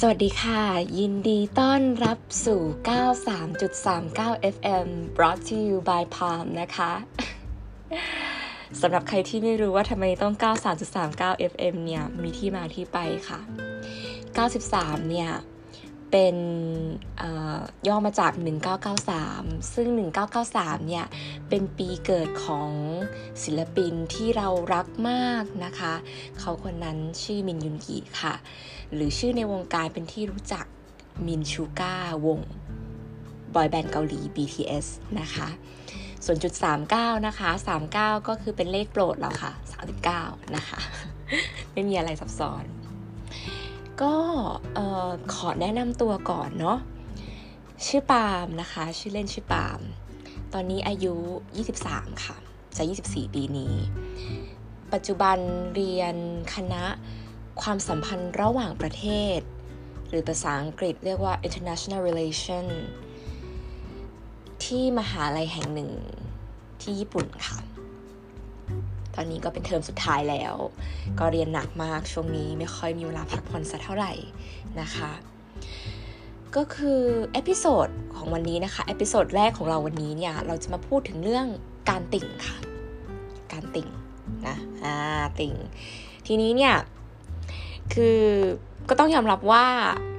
สวัสดีค่ะ ยินดีต้อนรับสู่ 93.39 FM brought to you by Palm นะคะสำหรับใครที่ไม่รู้ว่าทำไมต้อง 93.39 FM เนี่ย มีที่มาที่ไปค่ะ 93 เนี่ย เป็นย่อมาจาก 1993 ซึ่ง 1993 เนี่ย เป็นปีเกิดของศิลปินที่เรารักมากนะคะ เขาคนนั้นชื่อมินยุนกิค่ะ หรือชื่อในวงการเป็นที่รู้จักมินชูก้าวงบอยแบนด์เกาหลี BTS นะคะ ส่วนจุด 39 นะคะ 39 ก็คือเป็นเลขโปรดเราค่ะ 39 นะคะ ไม่มีอะไรซับซ้อน ก็ขอแนะนำตัวก่อนเนาะชื่อปาล์มนะคะ ชื่อเล่นชื่อปาล์มตอนนี้อายุ 23 ค่ะ จะ 24 ปีนี้ ปัจจุบันเรียนคณะความสัมพันธ์ระหว่างประเทศ หรือภาษาอังกฤษเรียกว่า international relation ที่มหาลัยแห่งหนึ่งที่ญี่ปุ่นค่ะ ตอนนี้ก็เป็นเทอมสุดท้ายแล้ว ก็เรียนหนักมากช่วงนี้ไม่ค่อยมีเวลาพักผ่อนสักเท่าไหร่นะคะ ก็คือepisode ของวันนี้นะคะ episode แรกของเราวันนี้เนี่ยเราจะมาพูดถึงเรื่องการติ่งค่ะ การติ่งนะอ่าติ่ง ทีนี้เนี่ยคือก็ต้องยอมรับว่า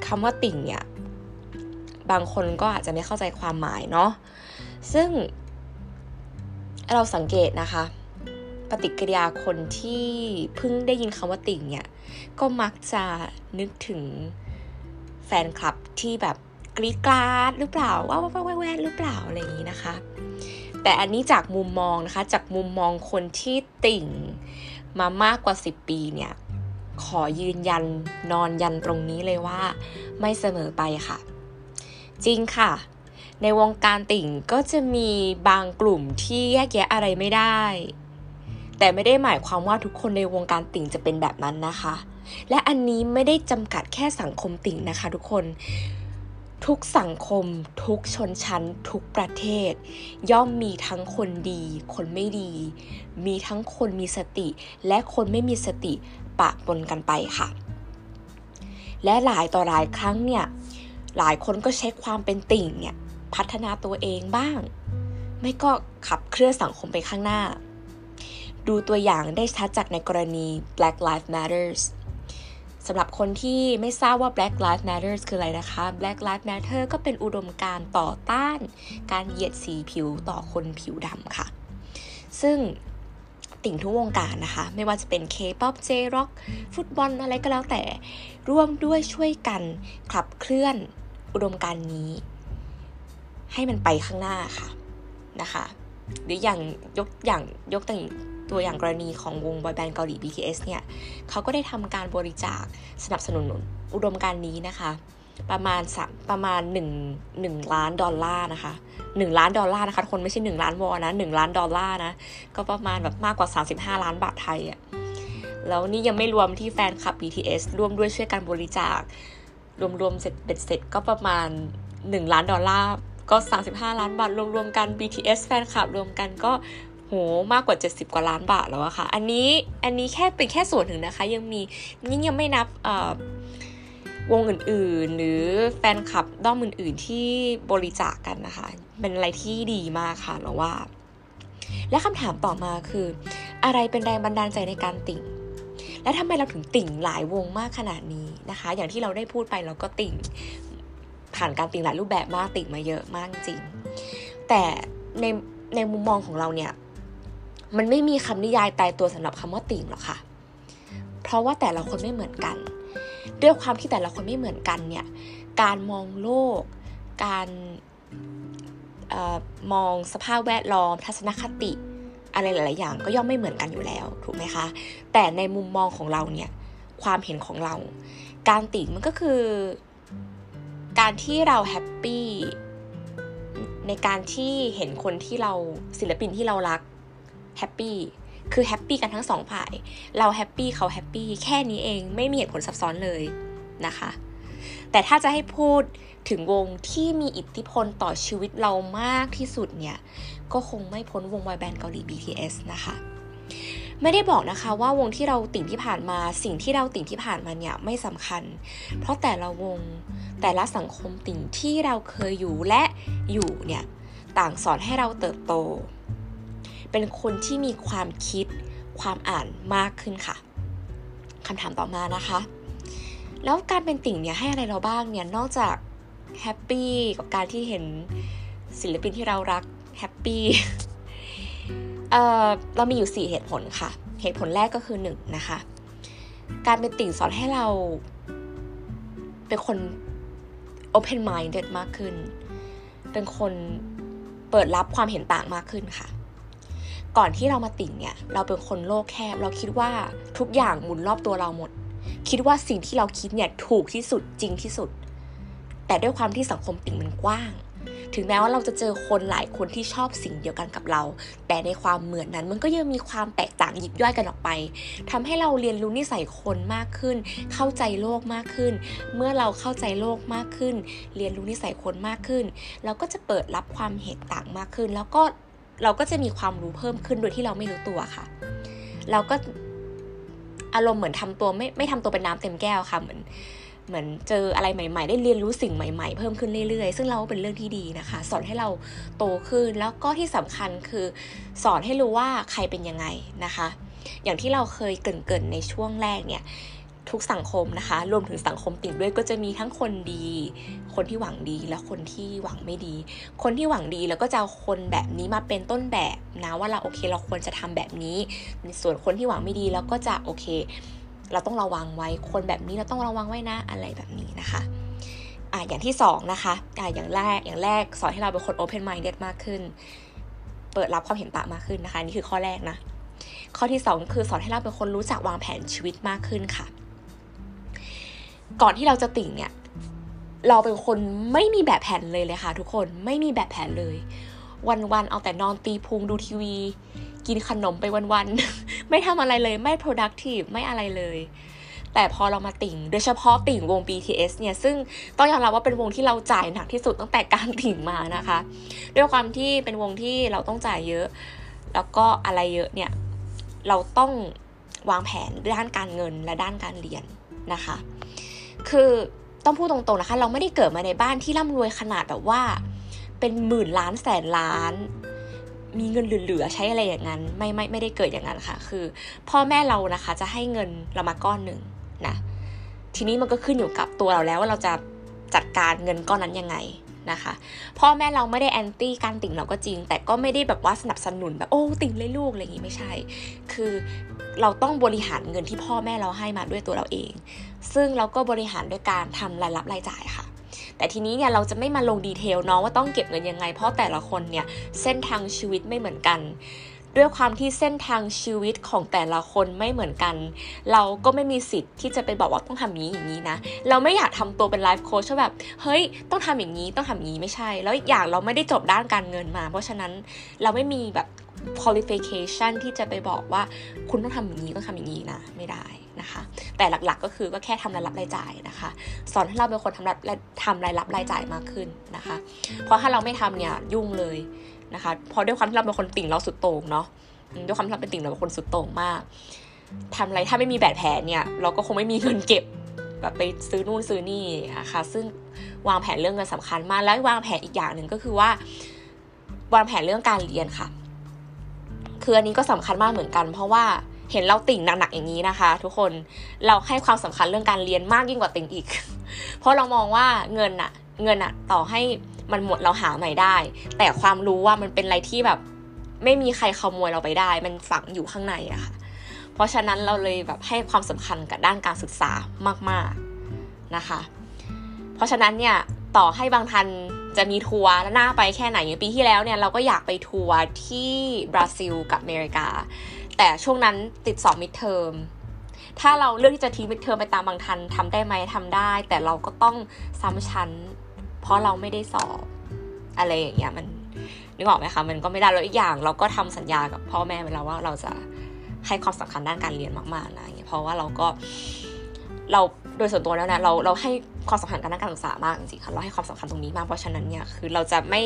คำว่าติ่งเนี่ยบางคนก็อาจจะไม่เข้าใจความหมายเนาะซึ่งเราสังเกตนะคะ ปฏิกิริยาคนที่เพิ่งได้ยินคำว่าติ่งเนี่ย ก็มักจะนึกถึงแฟนคลับที่แบบกรี๊ดกราดหรือเปล่าว่าว่าแวหรือเปล่าอะไรอย่างนี้นะคะ แต่อันนี้จากมุมมองนะคะ จากมุมมองคนที่ติ่งมามากกว่า 10 ปีเนี่ย ขอยืนยันนอนยันตรงนี้เลยว่าไม่เสมอไปค่ะ จริงค่ะ ในวงการติ่งก็จะมีบางกลุ่มที่แยกแยะอะไรไม่ได้ แต่ไม่ได้หมายความว่าทุกคนในวงการติ่งจะเป็นแบบนั้นนะคะ และอันนี้ไม่ได้จำกัดแค่สังคมติ่งนะคะ ทุกคน ทุกสังคม ทุกชนชั้น ทุกประเทศ ย่อมมีทั้งคนดี คนไม่ดี มีทั้งคนมีสติ และคนไม่มีสติปะปนกันไปค่ะ และหลายต่อหลายครั้งเนี่ย หลายคนก็ใช้ความเป็นติ่งเนี่ยพัฒนาตัวเองบ้าง ไม่ก็ขับเคลื่อนสังคมไปข้างหน้า ดูตัวอย่างได้ชัดจากในกรณี Black Lives Matters สำหรับคนที่ไม่ทราบว่า Black Lives Matters คืออะไรนะคะ Black Lives Matter ก็เป็นอุดมการต่อต้าน การเหยียดสีผิวต่อคนผิวดำค่ะ ซึ่งติ่งทุกวงการนะคะ ไม่ว่าจะเป็น K-POP J-Rock ฟุตบอลอะไรก็แล้วแต่ ร่วมด้วยช่วยกันขับเคลื่อนอุดมการณ์นี้ ให้มันไปข้างหน้าค่ะนะคะ หรืออย่างยกอย่างยกตัวอย่าง ตัวอย่างกรณีของวงบอยแบนด์เกาหลี BTS เนี่ยเขาก็ได้ทำการบริจาคสนับสนุนอุดมการณ์นี้นะคะ ประมาณสประมาณ1 1ล้านดอลลาร์นะคะ1ล้านดอลลาร์นะคะคนไม่ใช่ 1 ล้านวอนนะ1ล้านดอลลาร์นะ ก็ประมาณแบบมากกว่า 35 ล้านบาทไทยอะแล้วนี่ยังไม่รวมที่แฟนคลับ BTS ร่วมด้วยช่วยกันบริจาค รวมๆเสร็จเบ็ดเสร็จก็ประมาณ 1 ล้านดอลลาร์ก็ 35 ล้านบาทรวมๆกัน BTS แฟนคลับรวมกันก็ โหมากกว่า 70 กว่าล้านบาทแล้วอะค่ะ อันนี้อันนี้แค่เป็นแค่ส่วนหนึ่งนะคะ ยังมีนี่ยังไม่นับวงอื่นๆ หรือแฟนคลับด้อมอื่นๆที่บริจาคกกันนะคะ เป็นอะไรที่ดีมากค่ะเราว่า และคำถามต่อมาคือ อะไรเป็นแรงบันดาลใจในการติ่ง และทำไมเราถึงติ่งหลายวงมากขนาดนี้นะคะ อย่างที่เราได้พูดไปเราก็ติ่ง ผ่านการติ่งหลายรูปแบบมากติ่งมาเยอะมากจริง แต่ในในมุมมองของเราเนี่ย มันไม่มีคำนิยายตายตัวสำหรับคำว่าติ่งหรอกค่ะ เพราะว่าแต่ละคนไม่เหมือนกัน ด้วยความที่แต่ละคนไม่เหมือนกันเนี่ย การมองโลก การออมองสภาพแวดล้อม ทัศนคติ อะไรหลาย ๆ อย่างก็ย่อมไม่เหมือนกันอยู่แล้ว ถูกไหมคะ แต่ในมุมมองของเราเนี่ย ความเห็นของเรา การติ่งมันก็คือ การที่เราแฮปปี้ในการที่เห็นคนที่เราศิลปินที่เรารัก แฮปปี้คือแฮปปี้กันทั้งสองฝ่าย เราแฮปปี้เขาแฮปปี้แค่นี้เองไม่มีเหตุผลซับซ้อนเลยนะคะ แต่ถ้าจะให้พูดถึงวงที่มีอิทธิพลต่อชีวิตเรามากที่สุดเนี่ย ก็คงไม่พ้นวงวายแบนด์เกาหลี BTS นะคะไม่ได้บอกนะคะว่าวงที่เราติ่งที่ผ่านมาสิ่งที่เราติ่งที่ผ่านมาเนี่ยไม่สำคัญ เพราะแต่ละวงแต่ละสังคมติ่งที่เราเคยอยู่และอยู่เนี่ยต่างสอนให้เราเติบโต เป็นคนที่มีความคิดความอ่านมากขึ้นค่ะคำถามต่อมานะคะ แล้วการเป็นติ่งเนี่ยให้อะไรเราบ้างเนี่ยนอกจากแฮปปี้กับการที่เห็นศิลปินที่เรารักแฮปปี้ เรามีอยู่ 4 เหตุผลค่ะ เหตุผลแรกก็คือ 1 นะคะ การเป็นติ่งสอนให้เรา เป็นคน open minded มากขึ้น เป็นคนเปิดรับความเห็นต่างมากขึ้นค่ะ ก่อนที่เรามาติ่งเนี่ย เราเป็นคนโลกแคบ เราคิดว่าทุกอย่างหมุนรอบตัวเราหมด คิดว่าสิ่งที่เราคิดเนี่ยถูกที่สุดจริงที่สุด แต่ด้วยความที่สังคมติ่งมันกว้าง ถึงแม้ว่าเราจะเจอคนหลายคนที่ชอบสิ่งเดียวกันกับเรา แต่ในความเหมือนนั้นมันก็ยังมีความแตกต่างยิบย่อยกันออกไปทำให้เราเรียนรู้นิสัยคนมากขึ้น เข้าใจโลกมากขึ้น เมื่อเราเข้าใจโลกมากขึ้น เรียนรู้นิสัยคนมากขึ้น เราก็จะเปิดรับความเห็นต่างมากขึ้น แล้วก็ เราก็จะมีความรู้เพิ่มขึ้นโดยที่เราไม่รู้ตัวค่ะ เราก็อารมณ์เหมือนทำตัวไม่ไม่ทำตัวเป็นน้ำเต็มแก้วค่ะเหมือนเหมือนเจออะไรใหม่ ๆ ได้เรียนรู้สิ่งใหม่ ๆ เพิ่มขึ้นเรื่อยๆ ซึ่งเราเป็นเรื่องที่ดีนะคะ สอนให้เราโตขึ้นแล้วก็ที่สำคัญคือ สอนให้รู้ว่าใครเป็นยังไงนะคะ อย่างที่เราเคยเกินๆในช่วงแรกเนี่ย ทุกสังคมนะคะ รวมถึงสังคมติดด้วยก็จะมีทั้งคนดี คนที่หวังดีและคนที่หวังไม่ดี คนที่หวังดีแล้วก็จะเอาคนแบบนี้มาเป็นต้นแบบนะว่าเราโอเคเราควรจะทำแบบนี้ในส่วนคนที่หวังไม่ดีแล้วก็จะโอเค เราต้องระวังไว้คนแบบนี้เราต้องระวังไว้นะอะไรแบบนี้นะคะอ่าอย่างที่สองนะคะอ่าอย่างแรกอย่างแรกสอนให้เราเป็นคน open minded มากขึ้น เปิดรับความเห็นต่างมากขึ้นนะคะ นี่คือข้อแรกนะ ข้อที่สองคือสอนให้เราเป็นคนรู้จักวางแผนชีวิตมากขึ้นค่ะ ก่อนที่เราจะติ่งเนี่ย เราเป็นคนไม่มีแบบแผนเลยเลยค่ะ ทุกคนไม่มีแบบแผนเลย วันๆเอาแต่นอนตีพุงดูทีวี กินขนมไปวันๆไม่ทำอะไรเลยไม่ productive ไม่อะไรเลยแต่พอเรามาติ่ง โดยเฉพาะติ่งวง BTS เนี่ย ซึ่งต้องยอมรับว่าเป็นวงที่เราจ่ายหนักที่สุดตั้งแต่การติ่งมานะคะ ด้วยความที่เป็นวงที่เราต้องจ่ายเยอะ แล้วก็อะไรเยอะเนี่ย เราต้องวางแผนด้านการเงินและด้านการเรียนนะคะ คือต้องพูดตรงๆนะคะ เราไม่ได้เกิดมาในบ้านที่ร่ำรวยขนาดแบบว่า เป็นหมื่นล้านแสนล้าน มีเงินเหลือๆใช้อะไรอย่างนั้น ไม่ไม่ไม่ได้เกิดอย่างนั้นค่ะ คือ พ่อแม่เรานะคะ จะให้เงินเรามาก้อนหนึ่งนะทีนี้มันก็ขึ้นอยู่กับตัวเราแล้วว่าเราจะจัดการเงินก้อนนั้นยังไงนะคะพ่อแม่เราไม่ได้แอนตี้การติ่งเราก็จริง แต่ก็ไม่ได้แบบว่าสนับสนุนแบบโอ้ติ่งเลยลูกอะไรอย่างนี้ไม่ใช่ คือเราต้องบริหารเงินที่พ่อแม่เราให้มาด้วยตัวเราเอง ซึ่งเราก็บริหารด้วยการทำรายรับรายจ่ายค่ะ แต่ทีนี้เนี่ยเราจะไม่มาลงดีเทลเนาะว่าต้องเก็บเงินยังไง เพราะแต่ละคนเนี่ยเส้นทางชีวิตไม่เหมือนกัน ด้วยความที่เส้นทางชีวิตของแต่ละคนไม่เหมือนกัน เราก็ไม่มีสิทธิ์ที่จะไปบอกว่าต้องทำอย่างนี้อย่างนี้นะ เราไม่อยากทำตัวเป็นไลฟ์โค้ชแบบเฮ้ยต้องทำอย่างนี้ต้องทำอย่างนี้ไม่ใช่ แล้วอีกอย่างเราไม่ได้จบด้านการเงินมา เพราะฉะนั้นเราไม่มีแบบ qualification ที่จะไปบอกว่าคุณต้องทำอย่างนี้ต้องทำอย่างนี้นะ ไม่ได้ นะคะ แต่หลักๆก็คือก็แค่ทำรายรับรายจ่ายนะคะ สอนให้เราเป็นคนทำรายทำรายรับรายจ่ายมากขึ้นนะคะ เพราะถ้าเราไม่ทำเนี่ยยุ่งเลยนะคะเพราะด้วยความที่เราเป็นคนติ่งเราสุดโต่งเนาะด้วยความที่เราเป็นติ่งเราเป็นคนสุดโต่งมากทำอะไรถ้าไม่มีแบบแผนเนี่ย เราก็คงไม่มีเงินเก็บแบบไปซื้อนู่นซื้อนี่นะคะซึ่งวางแผนเรื่องเงินสำคัญมากแล้ววางแผนอีกอย่างหนึ่งก็คือว่า วางแผนเรื่องการเรียนค่ะ คืออันนี้ก็สำคัญมากเหมือนกัน เพราะว่า เห็นเราติ่งหนักๆอย่างนี้นะคะ ทุกคนเราให้ความสำคัญเรื่องการเรียนมากยิ่งกว่าติ่งอีก เพราะเรามองว่าเงินอะเงินอะต่อให้มันหมดเราหาใหม่ได้ แต่ความรู้ว่ามันเป็นอะไรที่แบบ ไม่มีใครขโมยเราไปได้ มันฝังอยู่ข้างในอะค่ะ เพราะฉะนั้นเราเลยแบบให้ความสำคัญกับด้านการศึกษามากๆนะคะ เพราะฉะนั้นเนี่ยต่อให้บางทันจะมีทัวร์แล้วน่าไปแค่ไหนปีที่แล้วเนี่ยเราก็อยากไปทัวร์ที่บราซิลกับอเมริกา แต่ช่วงนั้นติดสอบ midterm ถ้าเราเลือกที่จะทิ้ง midterm ไปตามบังทันทำได้ไหมทำได้ แต่เราก็ต้องซ้ำชั้น เพราะเราไม่ได้สอบ อะไรอย่างเงี้ยมันนึกออกไหมคะมันก็ไม่ได้แล้วอีกอย่าง เราก็ทำสัญญากับพ่อแม่ไปแล้วว่าเราจะให้ความสำคัญด้านการเรียนมากๆนะเพราะว่าเราก็เราโดยส่วนตัวแล้วนะเราเราให้ความสำคัญกับด้านการศึกษามากจริงๆค่ะเราให้ความสำคัญตรงนี้มากเพราะฉะนั้นเนี่ยคือเราจะไม่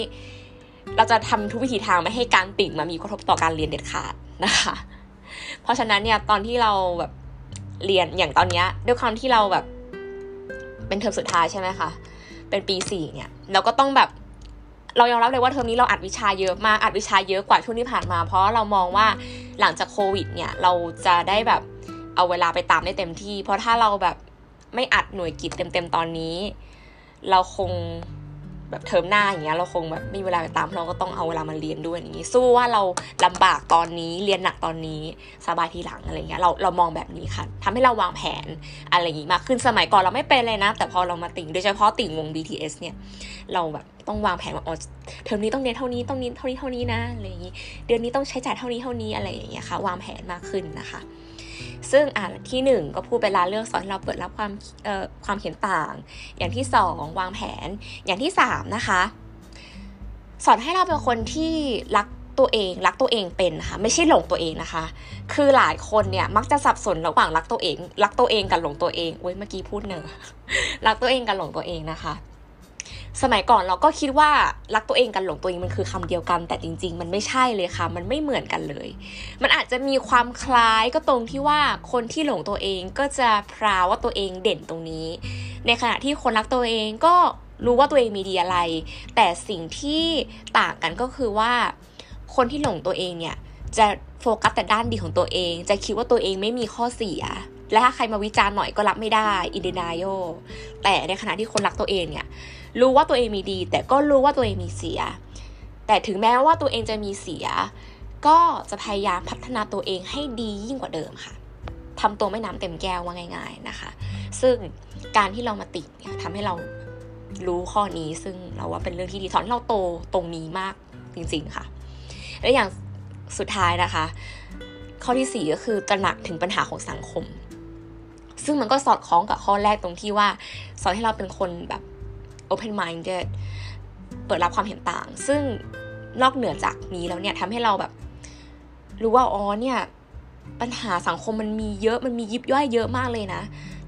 เราจะทำทุกวิธีทางไม่ให้การติ่งมามีกระทบต่อการเรียนเด็ดขาดนะคะ เพราะฉะนั้นเนี่ยตอนที่เราแบบเรียนอย่างตอนเนี้ยด้วยความที่เราแบบ เป็นเทอมสุดท้ายใช่ไหมคะเป็นปีสี่เนี่ย เราก็ต้องแบบ เรายอมรับเลยว่าเทอมนี้เราอัดวิชาเยอะมากอัดวิชาเยอะกว่าช่วงที่ผ่านมา เพราะเรามองว่าหลังจากโควิด เนี่ยเราจะได้แบบเอาเวลาไปตามได้เต็มที่ เพราะถ้าเราแบบไม่อัดหน่วยกิจเต็มๆตอนนี้ เราคง แบบเทอมหน้าอย่างเงี้ยเราคงแบบไม่มีเวลาไปตามเราก็ต้องเอาเวลามาเรียนด้วยอย่างงี้ สู้ว่าเราลำบากตอนนี้เรียนหนักตอนนี้สบายทีหลังอะไรเงี้ยเราเรามองแบบนี้ค่ะทำให้เราวางแผนอะไรอย่างงี้มากขึ้นสมัยก่อนเราไม่เป็นเลยนะ แต่พอเรามาติ่งโดยเฉพาะติ่งวง BTS เนี่ยเราแบบต้องวางแผนว่าอ๋อเทอมนี้ต้องเรียนเท่านี้ต้องนี้เท่านี้เท่านี้นะอะไรอย่างงี้เดือนนี้ต้องใช้จ่ายเท่านี้เท่านี้อะไรอย่างเงี้ยค่ะ วางแผนมากขึ้นนะคะ ซึ่งอ่าที่หนึ่งก็พูดไปลาเรื่องสอนเราเปิดรับความเอ่อความเห็นต่าง อย่างที่สองวางแผนอย่างที่สามนะคะ สอนให้เราเป็นคนที่รักตัวเองรักตัวเองเป็นนะคะไม่ใช่หลงตัวเองนะคะ คือหลายคนเนี่ยมักจะสับสนระหว่างรักตัวเอง รักตัวเองกับหลงตัวเองเว้ยเมื่อกี้พูดเนอะรักตัวเองกับหลงตัวเองนะคะ สมัยก่อนเราก็คิดว่ารักตัวเองกับหลงตัวเองมันคือคำเดียวกัน แต่จริง ๆ มันไม่ใช่เลยค่ะ มันไม่เหมือนกันเลย มันอาจจะมีความคล้ายก็ตรงที่ว่าคนที่หลงตัวเองก็จะพราวว่าตัวเองเด่นตรงนี้ ในขณะที่คนรักตัวเองก็รู้ว่าตัวเองมีดีอะไร แต่สิ่งที่ต่างกันก็คือว่าคนที่หลงตัวเองเนี่ยจะโฟกัสแต่ด้านดีของตัวเอง จะคิดว่าตัวเองไม่มีข้อเสีย และถ้าใครมาวิจารณ์หน่อยก็รับไม่ได้อินเดนายโยแต่ในขณะที่คนรักตัวเองเนี่ย รู้ว่าตัวเองมีดี แต่ก็รู้ว่าตัวเองมีเสีย แต่ถึงแม้ว่าตัวเองจะมีเสีย ก็จะพยายามพัฒนาตัวเองให้ดียิ่งกว่าเดิมค่ะทำตัวไม่น้ำเต็มแก้วว่าง่าย ๆนะคะ ซึ่งการที่เรามาติดเนี่ยทำให้เรารู้ข้อนี้ซึ่งเราว่าเป็นเรื่องที่ดีสอนเราโตตรงนี้มากจริงๆค่ะ และอย่างสุดท้ายนะคะ ข้อที่สี่ก็คือตระหนักถึงปัญหาของสังคม ซึ่งมันก็สอดคล้องกับข้อแรกตรงที่ว่า สอนให้เราเป็นคนแบบ open minded เปิดรับความเห็นต่าง ซึ่งนอกเหนือจากนี้แล้วเนี่ยทำให้เราแบบ รู้ว่าอ๋อเนี่ยปัญหาสังคมมันมีเยอะมันมียิบย่อยเยอะมากเลยนะ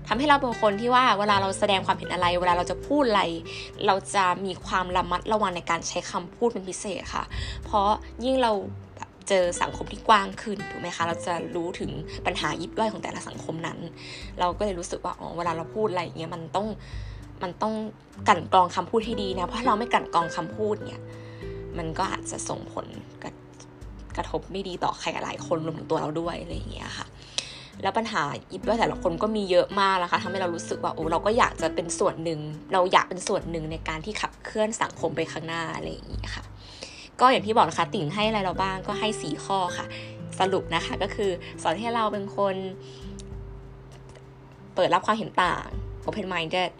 ทำให้เราเป็นคนที่ว่าเวลาเราแสดงความเห็นอะไร เวลาเราจะพูดอะไร เราจะมีความระมัดระวังในการใช้คำพูดเป็นพิเศษค่ะ เพราะยิ่งเราเจอสังคมที่กว้างขึ้นถูกไหมคะ เราจะรู้ถึงปัญหายิบย่อยของแต่ละสังคมนั้น เราก็เลยรู้สึกว่าอ๋อเวลาเราพูดอะไรอย่างเงี้ยมันต้อง มันต้องกั่นกรองคำพูดให้ดีนะ เพราะเราไม่กั่นกรองคำพูดเนี่ย มันก็อาจจะส่งผลกระกระทบไม่ดีต่อใครหลายคนรวมถึงตัวเราด้วยอะไรอย่างเงี้ยค่ะ แล้วปัญหายิบย่อยแต่ละคนก็มีเยอะมากนะคะทำให้เรารู้สึกว่าโอ้เราก็อยากจะเป็นส่วนหนึ่ง เราอยากเป็นส่วนหนึ่งในการที่ขับเคลื่อนสังคมไปข้างหน้าอะไรอย่างนี้ค่ะ ก็อย่างที่บอกนะคะติ่งให้อะไรเราบ้างก็ให้สีข้อค่ะ สรุปนะคะก็คือสอนให้เราเป็นคน เปิดรับความเห็นต่าง open minded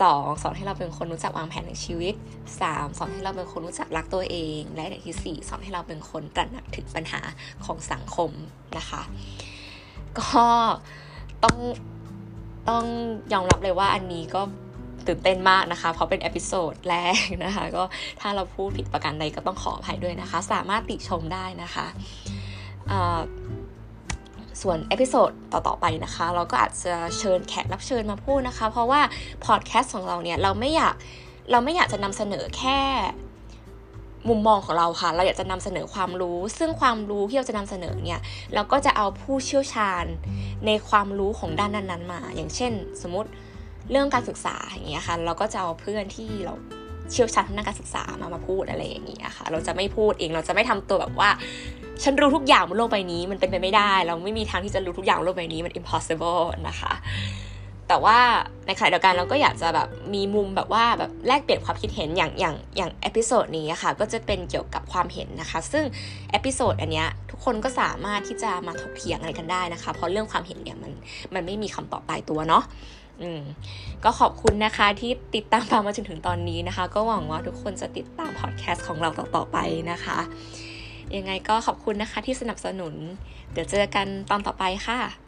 สองสอนให้เราเป็นคนรู้จักวางแผนในชีวิตสามสอนให้เราเป็นคนรู้จักรักตัวเอง และในที่สี่สอนให้เราเป็นคนตระหนักถึงปัญหาของสังคมนะคะ ก็ต้องต้องยอมรับเลยว่าอันนี้ก็ตื่นเต้นมากนะคะ เพราะเป็น episode แรกนะคะ ก็ถ้าเราพูดผิดประการใดก็ต้องขออภัยด้วยนะคะ สามารถติชมได้นะคะ ส่วน episode ต่อๆไปนะคะ เราก็อาจจะเชิญแขกรับเชิญมาพูดนะคะ เพราะว่าพอดแคสต์ของเราเนี่ยเราไม่อยากเราไม่อยากจะนำเสนอแค่มุมมองของเราค่ะ เราอยากจะนำเสนอความรู้ ซึ่งความรู้ที่เราจะนำเสนอเนี่ย เราก็จะเอาผู้เชี่ยวชาญในความรู้ของด้านนั้นๆมา อย่างเช่น สมมติเรื่องการศึกษาอย่างเงี้ยค่ะ เราก็จะเอาเพื่อนที่เราเชี่ยวชาญทางด้านการศึกษามามาพูดอะไรอย่างเงี้ยค่ะ เราจะไม่พูดเอง เราจะไม่ทำตัวแบบว่า ฉันรู้ทุกอย่างบนโลกใบนี้ มันเป็นไปไม่ได้ เราไม่มีทางที่จะรู้ทุกอย่างบนโลกใบนี้มัน impossible นะคะ แต่ว่าในขณะเดียวกันเราก็อยากจะแบบมีมุมแบบว่าแบบแลกเปลี่ยนความคิดเห็นอย่างอย่างอย่าง episode นี้ค่ะก็จะเป็นเกี่ยวกับความเห็นนะคะ ซึ่งepisode อันเนี้ยทุกคนก็สามารถที่จะมาถกเถียงอะไรกันได้นะคะ เพราะเรื่องความเห็นเนี่ยมันมันไม่มีคำตอบตายตัวเนาะอืมก็ขอบคุณนะคะที่ติดตามฟังมาจนถึงตอนนี้นะคะ ก็หวังว่าทุกคนจะติดตามพอดแคสต์ของเราต่อๆไปนะคะ ยังไงก็ขอบคุณนะคะที่สนับสนุน เดี๋ยวเจอกันตอนต่อไปค่ะ